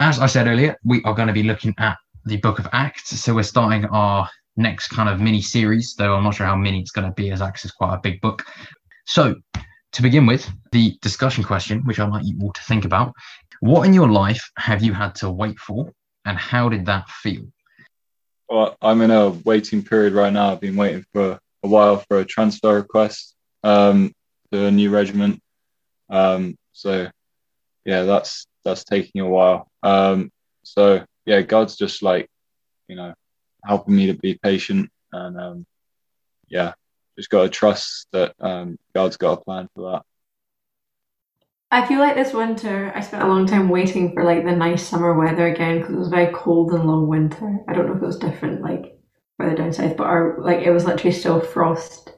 as I said earlier, we are going to be looking at the Book of Acts. So we're starting our next kind of mini series, though I'm not sure how mini it's going to be, as Acts is quite a big book. So to begin with, the discussion question, which I'd like you all to think about: What in your life have you had to wait for, and how did that feel? Well, I'm in a waiting period right now. I've been waiting for a while for a transfer request um, to a new regiment. Um, so yeah, that's that's taking a while. Um, so yeah, God's just like, you know, helping me to be patient and um, yeah, just got to trust that um, God's got a plan for that. I feel like this winter I spent a long time waiting for like the nice summer weather again because it was very cold and long winter. I don't know if it was different like further down south, but our like it was literally still frost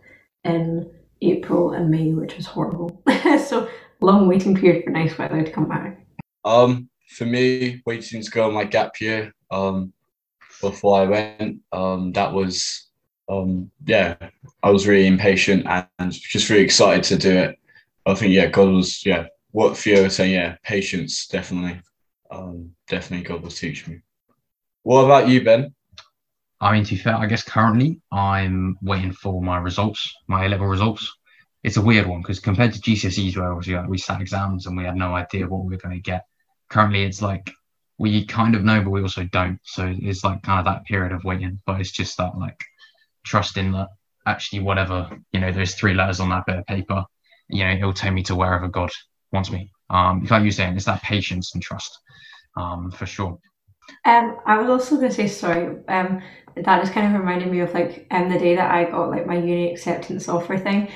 in April and May, which was horrible. so long waiting period for nice weather to come back. Um, for me, waiting to go on my gap year. Um, before I went, um, that was um, yeah, I was really impatient and just really excited to do it. I think yeah, God was yeah, what Theo was saying, yeah, patience definitely, um, definitely God was teaching me. What about you, Ben? I mean, to be fair, I guess currently I'm waiting for my results, my A level results. It's a weird one because compared to GCSEs, where obviously we sat exams and we had no idea what we were going to get, currently it's like we kind of know, but we also don't. So it's like kind of that period of waiting. But it's just that like trusting that actually whatever you know, those three letters on that bit of paper, you know, it'll take me to wherever God wants me. Um, like you're saying, it's that patience and trust, um, for sure. Um, I was also going to say sorry. Um, that just kind of reminded me of like um the day that I got like my uni acceptance offer thing.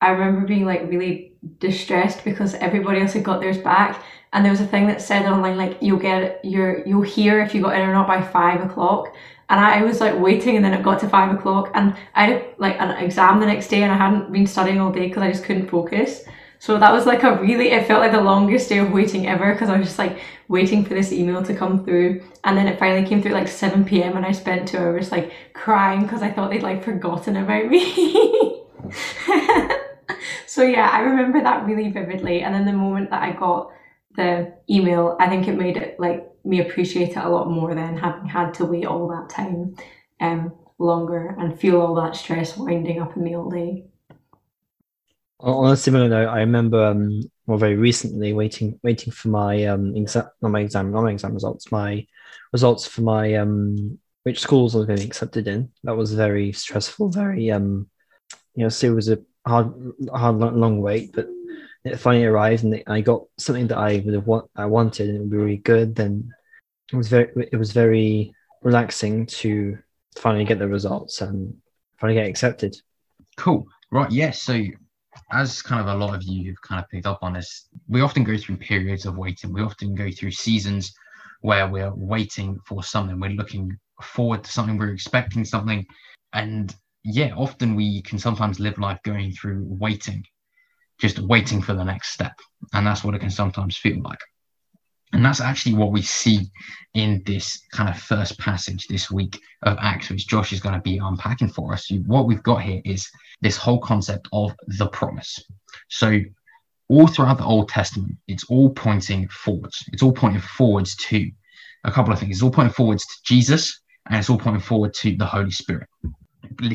I remember being like really distressed because everybody else had got theirs back, and there was a thing that said online like you'll get your you'll hear if you got in or not by five o'clock. And I was like waiting, and then it got to five o'clock, and I had like an exam the next day, and I hadn't been studying all day because I just couldn't focus. So that was like a really, it felt like the longest day of waiting ever because I was just like waiting for this email to come through. And then it finally came through like 7 p.m. and I spent two hours like crying because I thought they'd like forgotten about me. so yeah, I remember that really vividly. And then the moment that I got the email, I think it made it like me appreciate it a lot more than having had to wait all that time um longer and feel all that stress winding up in me all day. On a similar note, I remember um, well, very recently waiting waiting for my um exam, not my exam, not my exam results, my results for my um which schools I was getting accepted in. That was very stressful, very um, you know, so it was a hard, hard, long wait, but it finally arrived, and I got something that I would have want, I wanted, and it would be really good. Then it was very, it was very relaxing to finally get the results and finally get accepted. Cool. Right. Yes. So as kind of a lot of you have kind of picked up on this, we often go through periods of waiting. We often go through seasons where we're waiting for something. We're looking forward to something. We're expecting something. And yeah, often we can sometimes live life going through waiting, just waiting for the next step. And that's what it can sometimes feel like. And that's actually what we see in this kind of first passage this week of Acts, which Josh is going to be unpacking for us. What we've got here is this whole concept of the promise. So, all throughout the Old Testament, it's all pointing forwards. It's all pointing forwards to a couple of things. It's all pointing forwards to Jesus, and it's all pointing forward to the Holy Spirit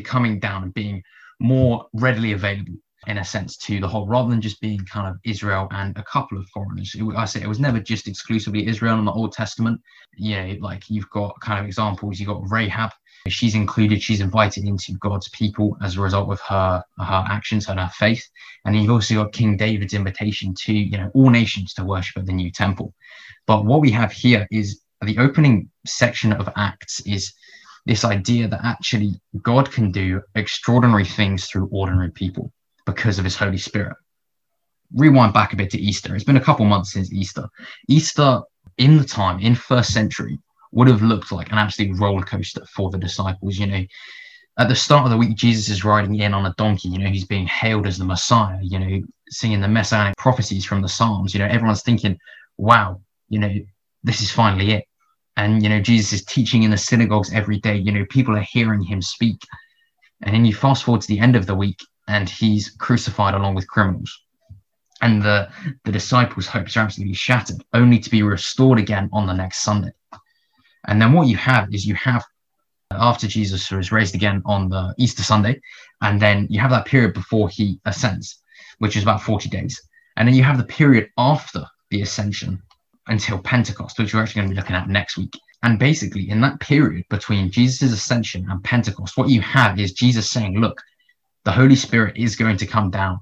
coming down and being more readily available in a sense to the whole rather than just being kind of Israel and a couple of foreigners. It, I say it was never just exclusively Israel in the Old Testament. You know, like you've got kind of examples. You've got Rahab. She's included. She's invited into God's people as a result of her her actions and her faith. And you've also got King David's invitation to you know all nations to worship at the new temple. But what we have here is the opening section of Acts is this idea that actually God can do extraordinary things through ordinary people because of his Holy Spirit. Rewind back a bit to Easter. It's been a couple months since Easter. Easter, in the time, in first century, would have looked like an absolute roller coaster for the disciples. You know, at the start of the week, Jesus is riding in on a donkey. You know, he's being hailed as the Messiah, you know, singing the messianic prophecies from the Psalms. You know, everyone's thinking, wow, you know, this is finally it. And, you know, Jesus is teaching in the synagogues every day. You know, people are hearing him speak. And then you fast forward to the end of the week, and he's crucified along with criminals. and the the disciples' hopes are absolutely shattered, only to be restored again on the next Sunday. And then what you have is you have after Jesus was raised again on the Easter Sunday, and then you have that period before he ascends, which is about 40 days. And then you have the period after the ascension until Pentecost, which we're actually going to be looking at next week. And basically, in that period between Jesus' ascension and Pentecost, what you have is Jesus saying, Look, the Holy Spirit is going to come down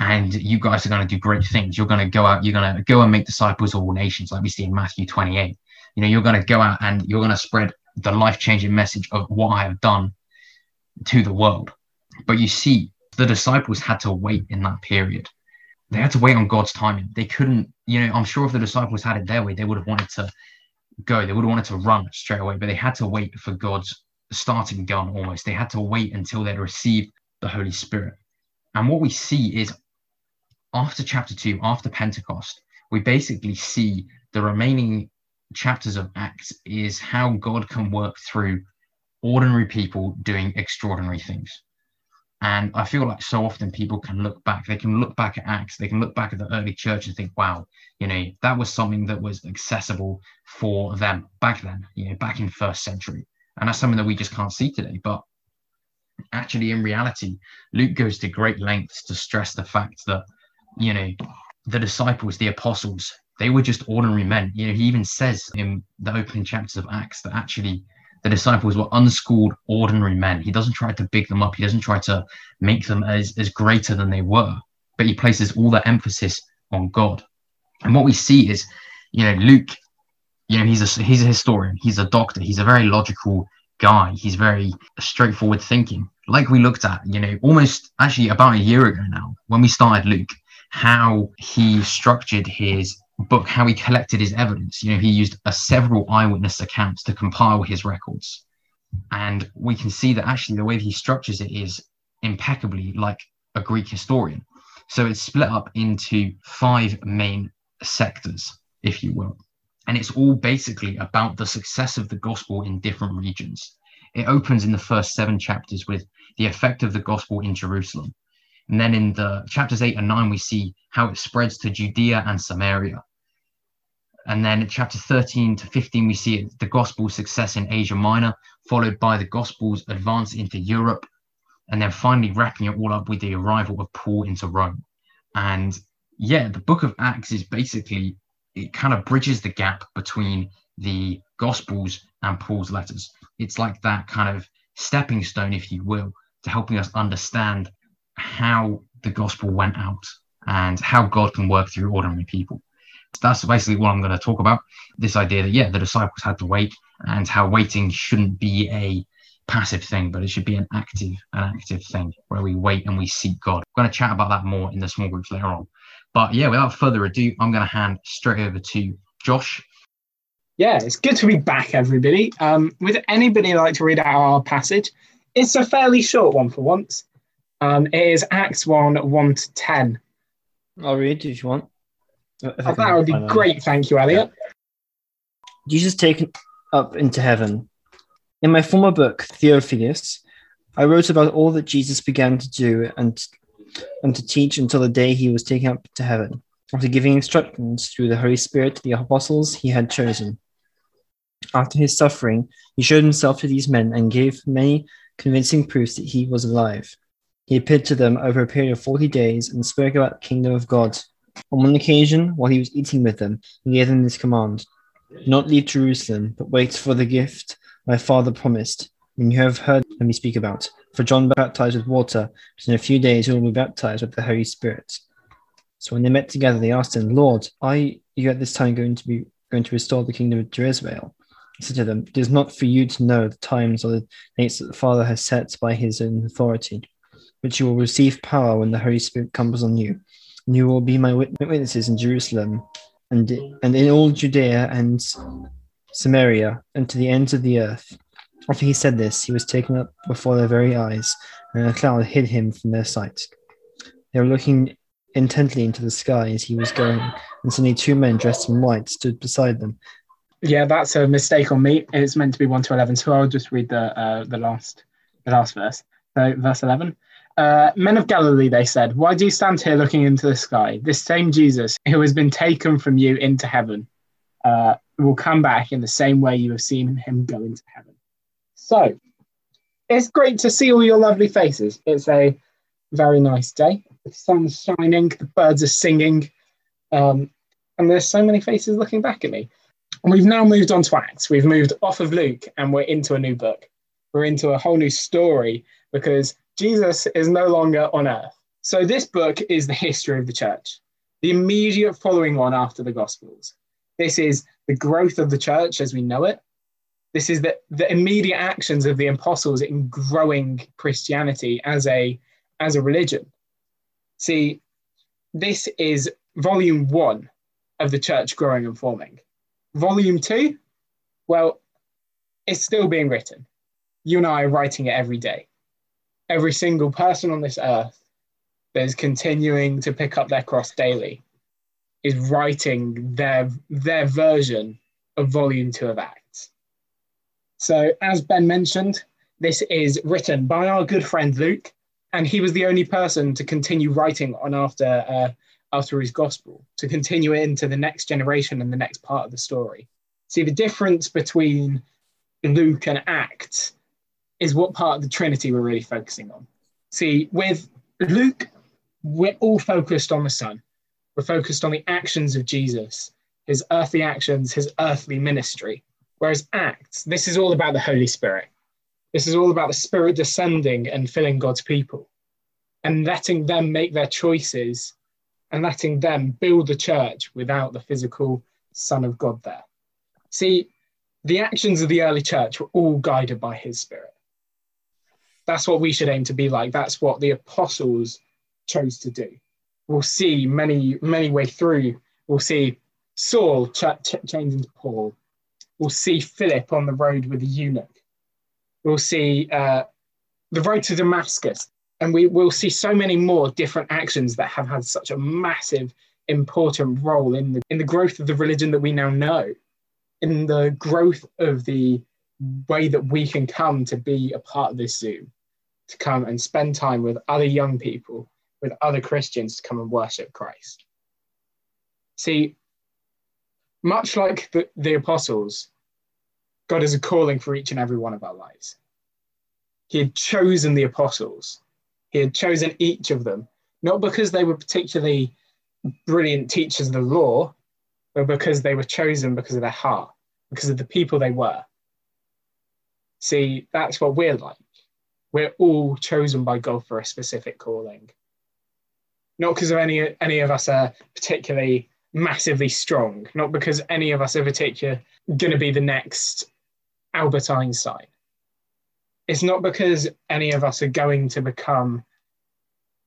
and you guys are going to do great things. You're going to go out, you're going to go and make disciples of all nations, like we see in Matthew 28. You know, you're going to go out and you're going to spread the life changing message of what I have done to the world. But you see, the disciples had to wait in that period. They had to wait on God's timing. They couldn't, you know, I'm sure if the disciples had it their way, they would have wanted to go, they would have wanted to run straight away, but they had to wait for God's starting gun almost. They had to wait until they'd received the Holy Spirit. And what we see is after chapter two, after Pentecost, we basically see the remaining chapters of Acts is how God can work through ordinary people doing extraordinary things. And I feel like so often people can look back, they can look back at Acts, they can look back at the early church and think, wow, you know, that was something that was accessible for them back then, you know, back in first century. And that's something that we just can't see today. But actually, in reality, Luke goes to great lengths to stress the fact that you know, the disciples, the apostles, they were just ordinary men. You know, he even says in the opening chapters of Acts that actually the disciples were unschooled, ordinary men. He doesn't try to big them up. He doesn't try to make them as, as greater than they were, but he places all the emphasis on God. And what we see is, you know, Luke, you know, he's a he's a historian, he's a doctor, he's a very logical guy. He's very straightforward thinking. Like we looked at, you know, almost actually about a year ago now, when we started Luke, how he structured his book, how he collected his evidence. You know, he used a several eyewitness accounts to compile his records. And we can see that actually the way he structures it is impeccably like a Greek historian. So it's split up into five main sectors, if you will. And it's all basically about the success of the gospel in different regions. It opens in the first seven chapters with the effect of the gospel in Jerusalem. And then in the chapters eight and nine, we see how it spreads to Judea and Samaria. And then in chapter 13 to 15, we see the gospel's success in Asia Minor, followed by the gospel's advance into Europe, and then finally wrapping it all up with the arrival of Paul into Rome. And yeah, the book of Acts is basically, it kind of bridges the gap between the gospels and Paul's letters. It's like that kind of stepping stone, if you will, to helping us understand how the gospel went out and how God can work through ordinary people. That's basically what I'm going to talk about. This idea that, yeah, the disciples had to wait and how waiting shouldn't be a passive thing, but it should be an active, an active thing where we wait and we seek God. I'm going to chat about that more in the small groups later on. But yeah, without further ado, I'm going to hand straight over to Josh. Yeah, it's good to be back, everybody. Um, would anybody like to read out our passage? It's a fairly short one for once. Um, it is Acts 1 1 to 10. I'll read if you want. Oh, that would be great. Thank you, Elliot. Jesus taken up into heaven. In my former book, Theophilus, I wrote about all that Jesus began to do and, and to teach until the day he was taken up to heaven, after giving instructions through the Holy Spirit to the apostles he had chosen. After his suffering, he showed himself to these men and gave many convincing proofs that he was alive. He appeared to them over a period of forty days and spoke about the kingdom of God. On one occasion, while he was eating with them, he gave them this command Do not leave Jerusalem, but wait for the gift my father promised, and you have heard me speak about. For John baptized with water, but in a few days you will be baptized with the Holy Spirit. So when they met together, they asked him, Lord, are you at this time going to be going to restore the kingdom to Israel? He said to them, It is not for you to know the times or the dates that the Father has set by his own authority but you will receive power when the Holy Spirit comes on you. And you will be my witnesses in Jerusalem and, and in all Judea and Samaria and to the ends of the earth. After he said this, he was taken up before their very eyes, and a cloud hid him from their sight. They were looking intently into the sky as he was going, and suddenly two men dressed in white stood beside them. Yeah, that's a mistake on me. It's meant to be one to eleven, so I'll just read the uh, the last the last verse. So verse eleven. Uh, Men of Galilee, they said, why do you stand here looking into the sky? This same Jesus who has been taken from you into heaven uh, will come back in the same way you have seen him go into heaven. So, it's great to see all your lovely faces. It's a very nice day. The sun's shining, the birds are singing, um, and there's so many faces looking back at me. And we've now moved on to Acts. We've moved off of Luke and we're into a new book. We're into a whole new story because Jesus is no longer on earth. So, this book is the history of the church, the immediate following on after the Gospels. This is the growth of the church as we know it. This is the, the immediate actions of the apostles in growing Christianity as a, as a religion. See, this is volume one of the church growing and forming. Volume two, well, it's still being written. You and I are writing it every day. Every single person on this earth that is continuing to pick up their cross daily is writing their, their version of volume two of Acts. So, as Ben mentioned, this is written by our good friend Luke, and he was the only person to continue writing on after uh, after his gospel to continue it into the next generation and the next part of the story. See, the difference between Luke and Acts is what part of the Trinity we're really focusing on. See, with Luke, we're all focused on the Son. We're focused on the actions of Jesus, his earthly actions, his earthly ministry. Whereas Acts, this is all about the Holy Spirit. This is all about the Spirit descending and filling God's people and letting them make their choices and letting them build the church without the physical Son of God there. See, the actions of the early church were all guided by his spirit. That's what we should aim to be like. That's what the apostles chose to do. We'll see many, many way through. We'll see Saul ch- ch- changing to Paul. We'll see Philip on the road with the eunuch. We'll see uh, the road to Damascus and we will see so many more different actions that have had such a massive important role in the in the growth of the religion that we now know in the growth of the way that we can come to be a part of this zoom to come and spend time with other young people with other christians to come and worship christ see much like the, the apostles god is a calling for each and every one of our lives he had chosen the apostles he had chosen each of them, not because they were particularly brilliant teachers of the law, but because they were chosen because of their heart, because of the people they were. See, that's what we're like. We're all chosen by God for a specific calling. Not because of any any of us are particularly massively strong, not because any of us are particularly going to be the next Albert Einstein, it's not because any of us are going to become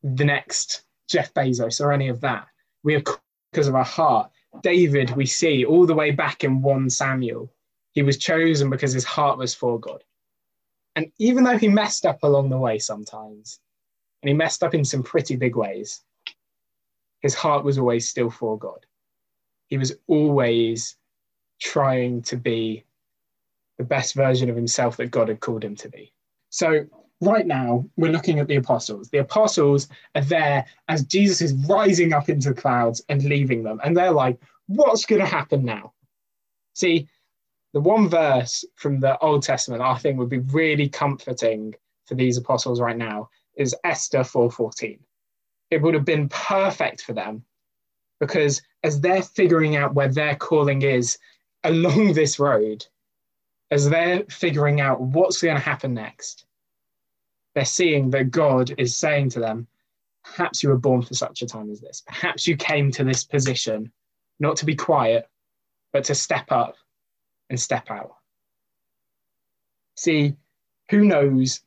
the next Jeff Bezos or any of that. We are because of our heart. David, we see all the way back in 1 Samuel, he was chosen because his heart was for God. And even though he messed up along the way sometimes, and he messed up in some pretty big ways, his heart was always still for God. He was always trying to be the best version of himself that God had called him to be. So, right now, we're looking at the apostles. The apostles are there as Jesus is rising up into the clouds and leaving them. And they're like, what's going to happen now? See, the one verse from the Old Testament I think would be really comforting for these apostles right now is Esther 4:14. It would have been perfect for them because as they're figuring out where their calling is along this road, as they're figuring out what's going to happen next, they're seeing that God is saying to them, perhaps you were born for such a time as this. Perhaps you came to this position not to be quiet, but to step up and step out. See, who knows?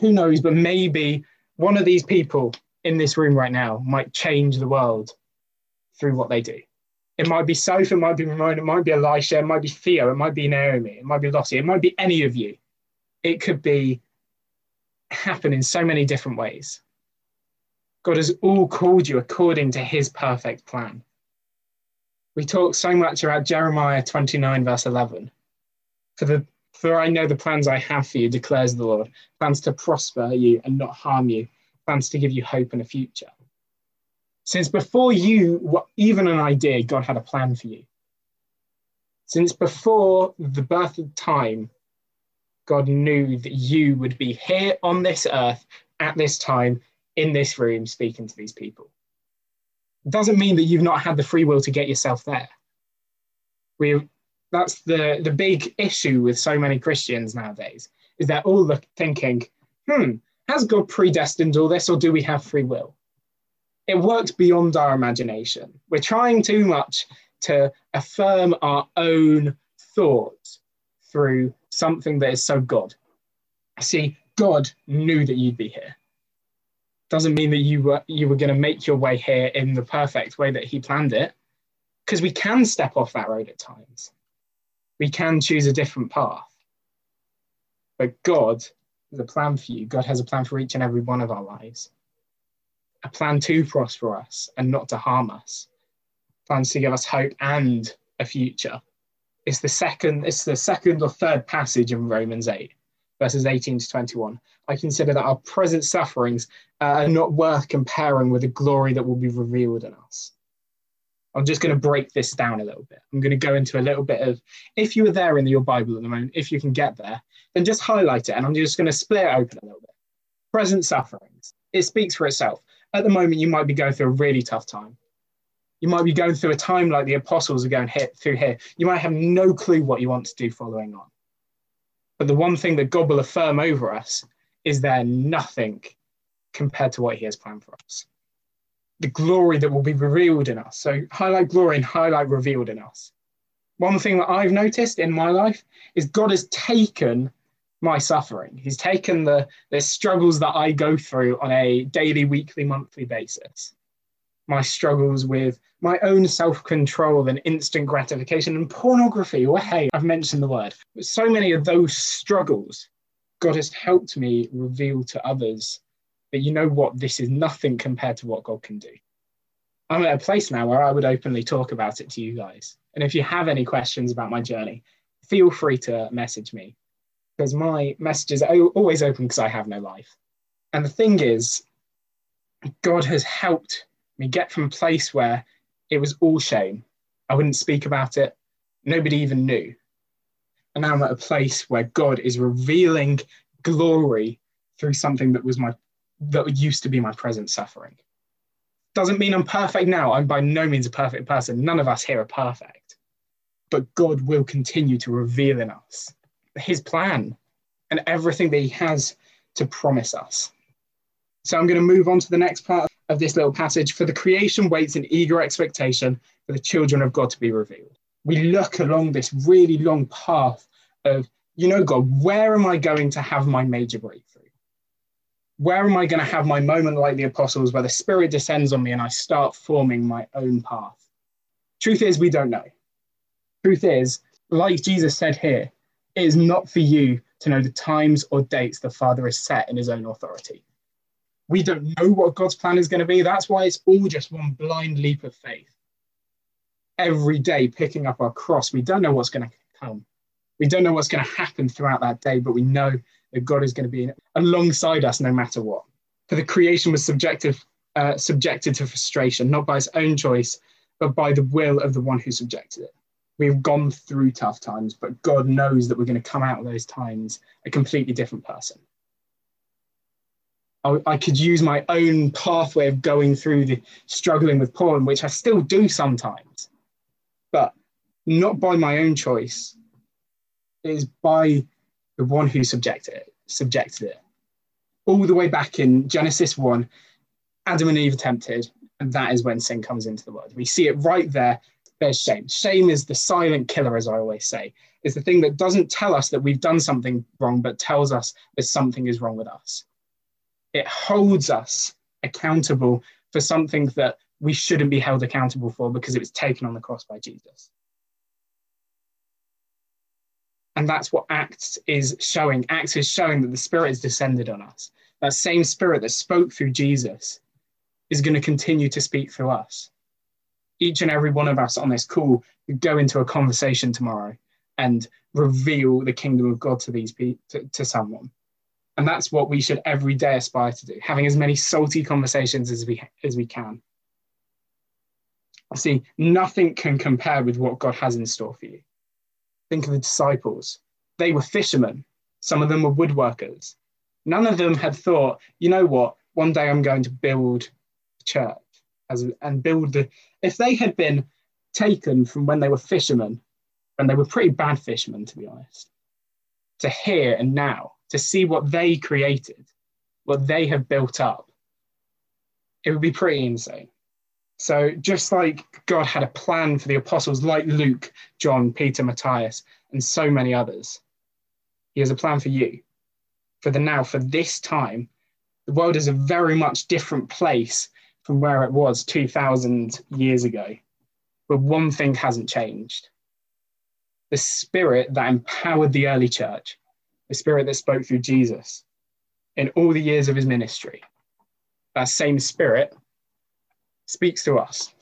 Who knows? But maybe one of these people in this room right now might change the world through what they do. It might be Soph, it might be Ramon, it might be Elisha, it might be Theo, it might be Naomi, it might be Lottie, it might be any of you. It could be happen in so many different ways. God has all called you according to his perfect plan. We talk so much about Jeremiah 29, verse 11. For the, For I know the plans I have for you, declares the Lord plans to prosper you and not harm you, plans to give you hope and a future. Since before you were even an idea, God had a plan for you. Since before the birth of time, God knew that you would be here on this earth at this time, in this room, speaking to these people. Doesn't mean that you've not had the free will to get yourself there. We that's the, the big issue with so many Christians nowadays, is they're all look, thinking, hmm, has God predestined all this or do we have free will? It works beyond our imagination. We're trying too much to affirm our own thoughts through something that is so God. See, God knew that you'd be here. Doesn't mean that you were you were going to make your way here in the perfect way that He planned it, because we can step off that road at times. We can choose a different path. But God has a plan for you. God has a plan for each and every one of our lives. A plan to prosper us and not to harm us plans to give us hope and a future. It's the second, it's the second or third passage in Romans 8, verses 18 to 21. I consider that our present sufferings uh, are not worth comparing with the glory that will be revealed in us. I'm just going to break this down a little bit. I'm going to go into a little bit of, if you were there in your Bible at the moment, if you can get there, then just highlight it. And I'm just going to split it open a little bit. Present sufferings. It speaks for itself. At the moment, you might be going through a really tough time. You might be going through a time like the apostles are going hit through here. You might have no clue what you want to do following on. But the one thing that God will affirm over us is there nothing compared to what he has planned for us. The glory that will be revealed in us. So highlight glory and highlight revealed in us. One thing that I've noticed in my life is God has taken my suffering. He's taken the, the struggles that I go through on a daily, weekly, monthly basis my struggles with my own self control and instant gratification and pornography. Well, hey, I've mentioned the word. So many of those struggles, God has helped me reveal to others that you know what, this is nothing compared to what God can do. I'm at a place now where I would openly talk about it to you guys. And if you have any questions about my journey, feel free to message me because my messages are always open because I have no life. And the thing is, God has helped me get from a place where it was all shame. I wouldn't speak about it. Nobody even knew. And now I'm at a place where God is revealing glory through something that was my that used to be my present suffering. Doesn't mean I'm perfect now. I'm by no means a perfect person. None of us here are perfect. But God will continue to reveal in us his plan and everything that he has to promise us. So I'm going to move on to the next part of this little passage. For the creation waits in eager expectation for the children of God to be revealed. We look along this really long path of, you know, God, where am I going to have my major breakthrough? Where am I going to have my moment like the apostles where the Spirit descends on me and I start forming my own path? Truth is, we don't know. Truth is, like Jesus said here, it is not for you to know the times or dates the Father has set in his own authority. We don't know what God's plan is going to be. That's why it's all just one blind leap of faith. Every day picking up our cross, we don't know what's going to come. We don't know what's going to happen throughout that day, but we know that God is going to be alongside us no matter what. For the creation was subjected, uh, subjected to frustration, not by its own choice, but by the will of the one who subjected it. We've gone through tough times, but God knows that we're going to come out of those times a completely different person. I, I could use my own pathway of going through the struggling with porn, which I still do sometimes, but not by my own choice. It is by the one who subjected it, subjected it. All the way back in Genesis 1, Adam and Eve tempted, and that is when sin comes into the world. We see it right there. There's shame. Shame is the silent killer, as I always say. It's the thing that doesn't tell us that we've done something wrong, but tells us that something is wrong with us it holds us accountable for something that we shouldn't be held accountable for because it was taken on the cross by Jesus. And that's what Acts is showing. Acts is showing that the Spirit has descended on us. That same Spirit that spoke through Jesus is going to continue to speak through us. Each and every one of us on this call go into a conversation tomorrow and reveal the kingdom of God to these people to, to someone. And that's what we should every day aspire to do, having as many salty conversations as we as we can. See, nothing can compare with what God has in store for you. Think of the disciples. They were fishermen. Some of them were woodworkers. None of them had thought, you know what, one day I'm going to build a church as, and build the. If they had been taken from when they were fishermen, and they were pretty bad fishermen, to be honest, to here and now, to see what they created, what they have built up, it would be pretty insane. So, just like God had a plan for the apostles, like Luke, John, Peter, Matthias, and so many others, He has a plan for you, for the now, for this time. The world is a very much different place from where it was 2,000 years ago. But one thing hasn't changed the spirit that empowered the early church, the spirit that spoke through Jesus in all the years of his ministry, that same spirit speaks to us.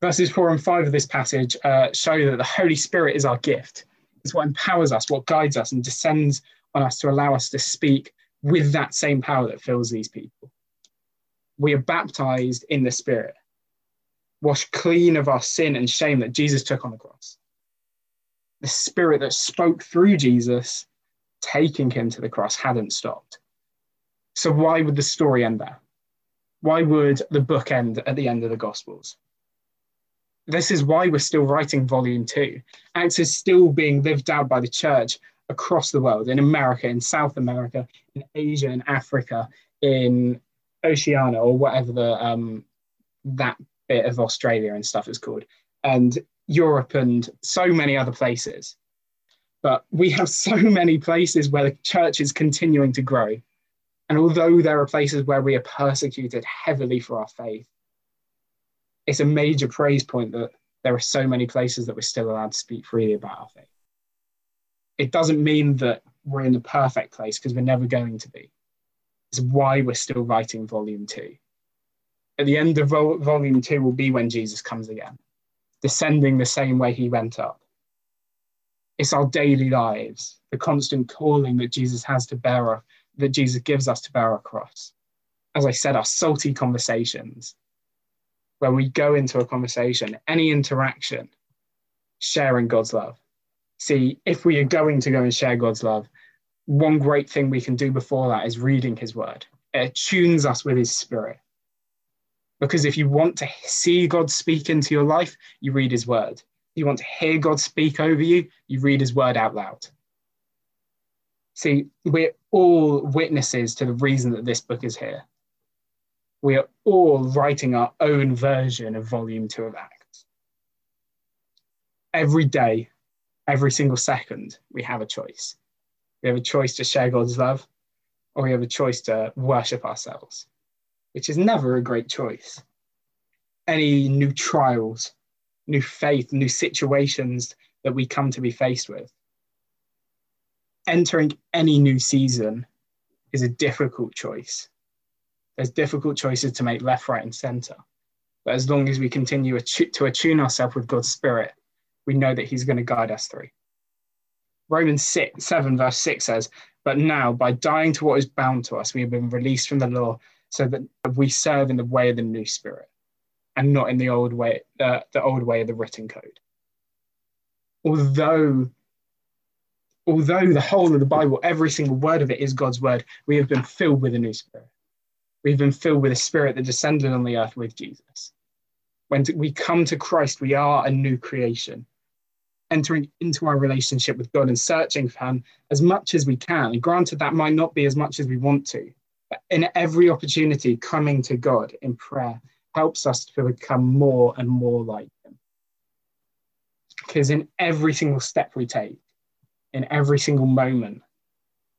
Verses four and five of this passage uh, show that the Holy Spirit is our gift. It's what empowers us, what guides us, and descends on us to allow us to speak with that same power that fills these people. We are baptized in the Spirit, washed clean of our sin and shame that Jesus took on the cross the spirit that spoke through Jesus taking him to the cross hadn't stopped. So, why would the story end there? Why would the book end at the end of the Gospels? This is why we're still writing volume two. Acts is still being lived out by the church across the world in America, in South America, in Asia, in Africa, in Oceania, or whatever the um, that bit of Australia and stuff is called. And Europe and so many other places. But we have so many places where the church is continuing to grow. And although there are places where we are persecuted heavily for our faith, it's a major praise point that there are so many places that we're still allowed to speak freely about our faith. It doesn't mean that we're in the perfect place because we're never going to be. It's why we're still writing volume two. At the end of volume two will be when Jesus comes again descending the same way he went up. It's our daily lives, the constant calling that Jesus has to bear, that Jesus gives us to bear across. As I said, our salty conversations, where we go into a conversation, any interaction, sharing God's love. See, if we are going to go and share God's love, one great thing we can do before that is reading his word. It tunes us with his spirit. Because if you want to see God speak into your life, you read his word. You want to hear God speak over you, you read his word out loud. See, we're all witnesses to the reason that this book is here. We are all writing our own version of volume two of Acts. Every day, every single second, we have a choice. We have a choice to share God's love, or we have a choice to worship ourselves which is never a great choice. Any new trials, new faith, new situations that we come to be faced with. Entering any new season is a difficult choice. There's difficult choices to make left, right, and center. But as long as we continue to attune ourselves with God's Spirit, we know that He's going to guide us through. Romans 6, 7, verse 6 says, But now, by dying to what is bound to us, we have been released from the law so that we serve in the way of the new spirit and not in the old way, uh, the old way of the written code. Although, although the whole of the Bible, every single word of it is God's word, we have been filled with a new spirit. We've been filled with a spirit that descended on the earth with Jesus. When we come to Christ, we are a new creation, entering into our relationship with God and searching for Him as much as we can. And granted, that might not be as much as we want to, but in every opportunity, coming to God in prayer helps us to become more and more like Him. Because in every single step we take, in every single moment,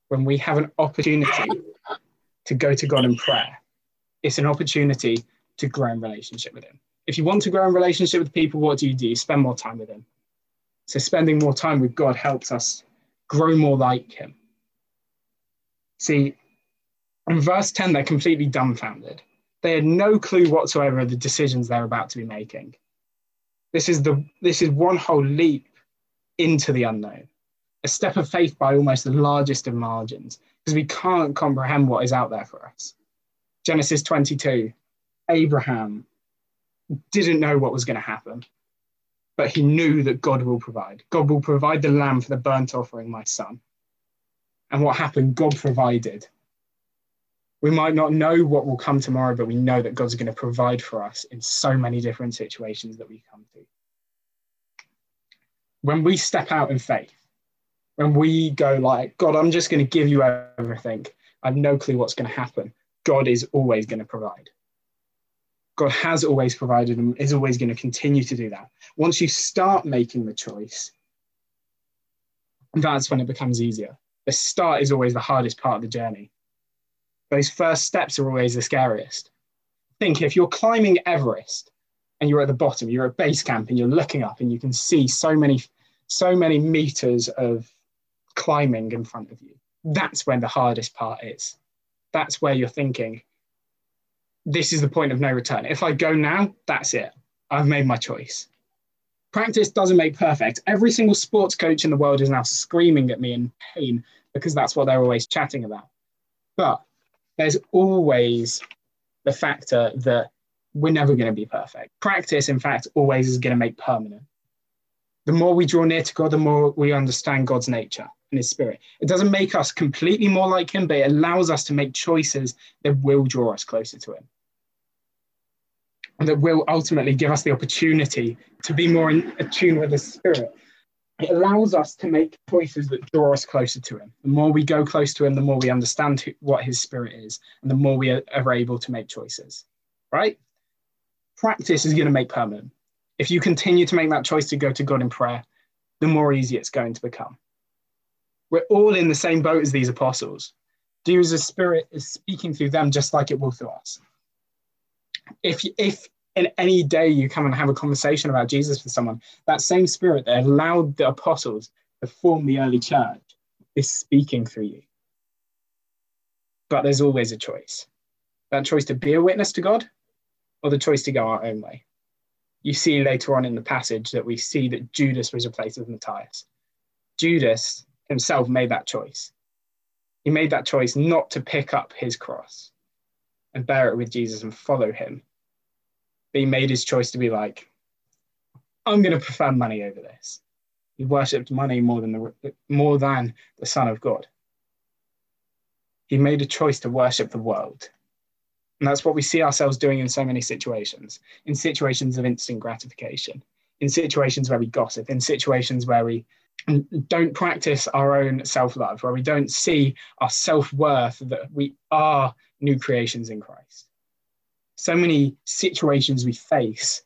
when we have an opportunity to go to God in prayer, it's an opportunity to grow in relationship with Him. If you want to grow in relationship with people, what do you do? You spend more time with Him. So, spending more time with God helps us grow more like Him. See, in verse 10, they're completely dumbfounded. They had no clue whatsoever of the decisions they're about to be making. This is the this is one whole leap into the unknown, a step of faith by almost the largest of margins, because we can't comprehend what is out there for us. Genesis 22, Abraham didn't know what was going to happen, but he knew that God will provide. God will provide the lamb for the burnt offering, my son. And what happened? God provided. We might not know what will come tomorrow, but we know that God's going to provide for us in so many different situations that we come to. When we step out in faith, when we go like, God, I'm just going to give you everything, I have no clue what's going to happen. God is always going to provide. God has always provided and is always going to continue to do that. Once you start making the choice, that's when it becomes easier. The start is always the hardest part of the journey. Those first steps are always the scariest. Think if you're climbing Everest and you're at the bottom, you're at base camp and you're looking up and you can see so many, so many meters of climbing in front of you. That's when the hardest part is. That's where you're thinking, this is the point of no return. If I go now, that's it. I've made my choice. Practice doesn't make perfect. Every single sports coach in the world is now screaming at me in pain because that's what they're always chatting about. But there's always the factor that we're never going to be perfect. Practice, in fact, always is going to make permanent. The more we draw near to God, the more we understand God's nature and His Spirit. It doesn't make us completely more like Him, but it allows us to make choices that will draw us closer to Him. And that will ultimately give us the opportunity to be more in tune with His Spirit. It allows us to make choices that draw us closer to Him. The more we go close to Him, the more we understand who, what His Spirit is, and the more we are, are able to make choices. Right? Practice is going to make permanent. If you continue to make that choice to go to God in prayer, the more easy it's going to become. We're all in the same boat as these apostles. Jesus' spirit is speaking through them just like it will through us. If, if in any day you come and have a conversation about Jesus with someone, that same spirit that allowed the apostles to form the early church is speaking through you. But there's always a choice that choice to be a witness to God or the choice to go our own way. You see later on in the passage that we see that Judas was replaced with Matthias. Judas himself made that choice. He made that choice not to pick up his cross and bear it with Jesus and follow him. But he made his choice to be like, I'm going to prefer money over this. He worshipped money more than the more than the Son of God. He made a choice to worship the world. And that's what we see ourselves doing in so many situations, in situations of instant gratification, in situations where we gossip, in situations where we don't practice our own self love, where we don't see our self worth that we are new creations in Christ. So many situations we face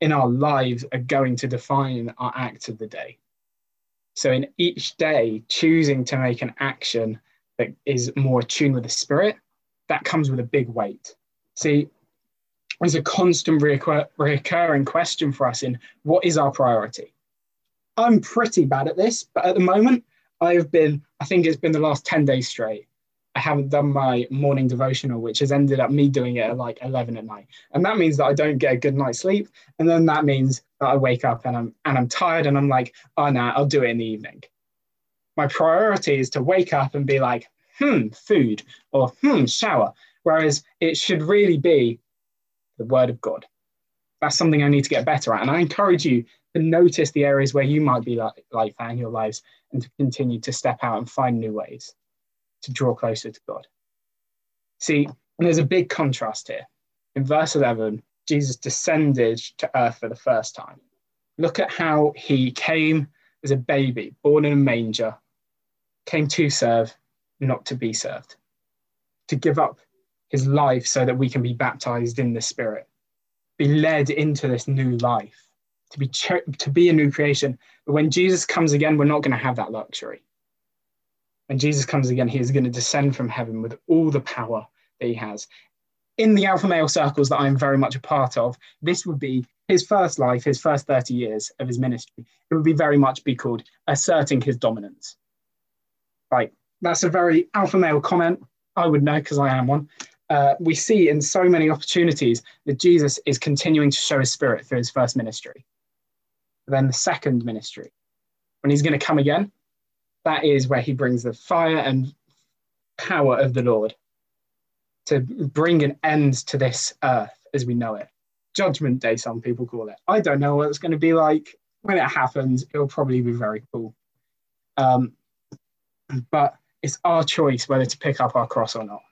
in our lives are going to define our act of the day. So, in each day, choosing to make an action that is more attuned with the spirit, that comes with a big weight. See, there's a constant recur- recurring question for us in what is our priority? I'm pretty bad at this, but at the moment, I have been, I think it's been the last 10 days straight. I haven't done my morning devotional, which has ended up me doing it at like 11 at night. And that means that I don't get a good night's sleep. And then that means that I wake up and I'm, and I'm tired and I'm like, oh, no, I'll do it in the evening. My priority is to wake up and be like, hmm, food or hmm, shower. Whereas it should really be the word of God. That's something I need to get better at. And I encourage you to notice the areas where you might be like, like that in your lives and to continue to step out and find new ways to draw closer to God. See, there's a big contrast here. In verse 11, Jesus descended to earth for the first time. Look at how he came as a baby, born in a manger, came to serve, not to be served, to give up his life so that we can be baptized in the Spirit, be led into this new life to be ch- to be a new creation. But when Jesus comes again, we're not going to have that luxury. When Jesus comes again, he is going to descend from heaven with all the power that he has. In the alpha male circles that I'm very much a part of, this would be his first life, his first 30 years of his ministry. It would be very much be called asserting his dominance. Right. That's a very alpha male comment. I would know because I am one. Uh, we see in so many opportunities that Jesus is continuing to show his spirit through his first ministry then the second ministry, when he's going to come again, that is where he brings the fire and power of the Lord to bring an end to this earth as we know it. Judgment Day, some people call it. I don't know what it's going to be like when it happens. It'll probably be very cool. Um, but it's our choice whether to pick up our cross or not.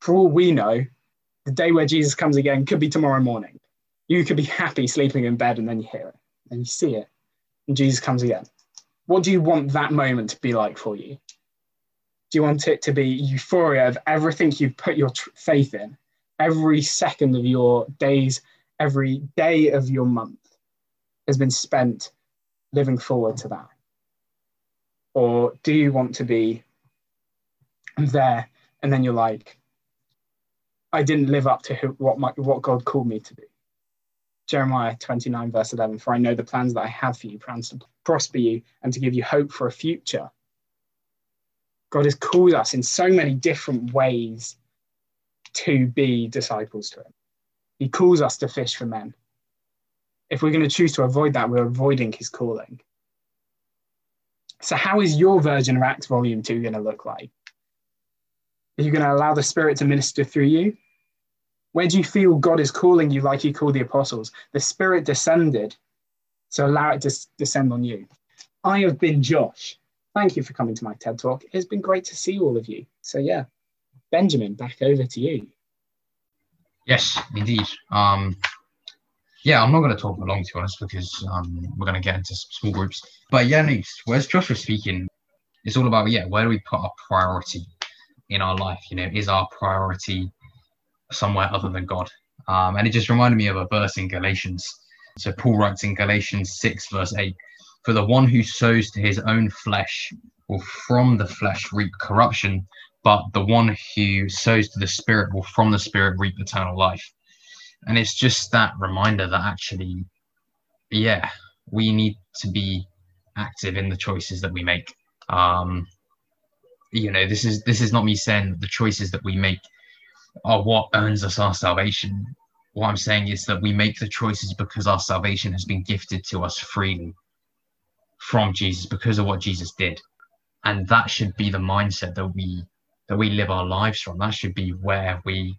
For all we know, the day where Jesus comes again could be tomorrow morning. You could be happy sleeping in bed and then you hear it and you see it, and Jesus comes again. What do you want that moment to be like for you? Do you want it to be euphoria of everything you've put your tr- faith in, every second of your days, every day of your month has been spent living forward to that? Or do you want to be there and then you're like, I didn't live up to who, what my, what God called me to be. Jeremiah 29, verse 11, for I know the plans that I have for you, plans to prosper you and to give you hope for a future. God has called us in so many different ways to be disciples to Him. He calls us to fish for men. If we're going to choose to avoid that, we're avoiding His calling. So, how is your version of Acts Volume 2 going to look like? Are you going to allow the Spirit to minister through you? Where do you feel God is calling you like He called the apostles? The Spirit descended, so allow it to descend on you. I have been Josh. Thank you for coming to my TED Talk. It's been great to see all of you. So, yeah, Benjamin, back over to you. Yes, indeed. Um, yeah, I'm not going to talk for long, to be honest, because um, we're going to get into small groups. But yeah, no, whereas Josh was speaking, it's all about, yeah, where do we put our priority in our life? You know, is our priority somewhere other than God? Um, and it just reminded me of a verse in Galatians. So Paul writes in Galatians 6, verse 8 For the one who sows to his own flesh will from the flesh reap corruption, but the one who sows to the Spirit will from the Spirit reap eternal life. And it's just that reminder that actually, yeah, we need to be active in the choices that we make. Um, you know, this is this is not me saying the choices that we make are what earns us our salvation. What I'm saying is that we make the choices because our salvation has been gifted to us freely from Jesus because of what Jesus did. And that should be the mindset that we that we live our lives from. That should be where we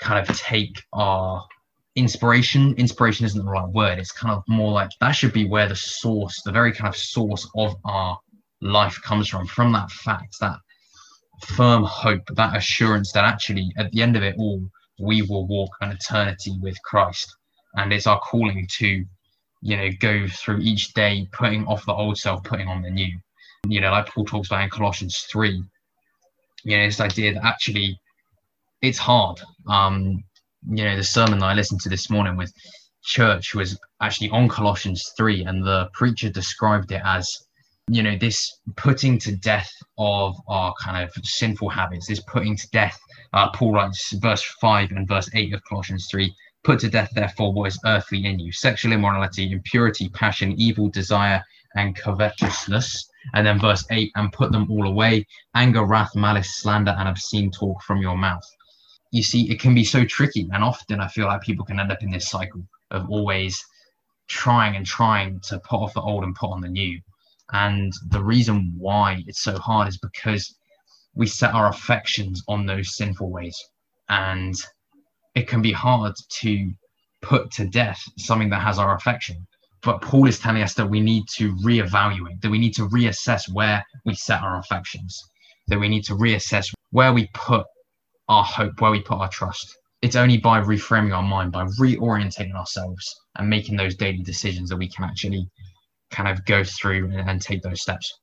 kind of take our inspiration. Inspiration isn't the right word. It's kind of more like that should be where the source, the very kind of source of our life comes from, from that fact, that firm hope, that assurance that actually at the end of it all, we will walk an eternity with Christ. And it's our calling to, you know, go through each day, putting off the old self, putting on the new. You know, like Paul talks about in Colossians 3, you know, this idea that actually it's hard. Um, you know, the sermon that I listened to this morning with church was actually on Colossians 3, and the preacher described it as you know this putting to death of our kind of sinful habits this putting to death uh, paul writes verse 5 and verse 8 of colossians 3 put to death therefore what is earthly in you sexual immorality impurity passion evil desire and covetousness. And then verse 8 and put them all away anger wrath malice slander and obscene talk from your mouth. You see it can be so tricky and often i feel like people can end up in this cycle of always trying and trying to put off the old and put on the new and the reason why it's so hard is because we set our affections on those sinful ways. And it can be hard to put to death something that has our affection. But Paul is telling us that we need to reevaluate, that we need to reassess where we set our affections, that we need to reassess where we put our hope, where we put our trust. It's only by reframing our mind, by reorientating ourselves and making those daily decisions that we can actually kind of go through and, take those steps.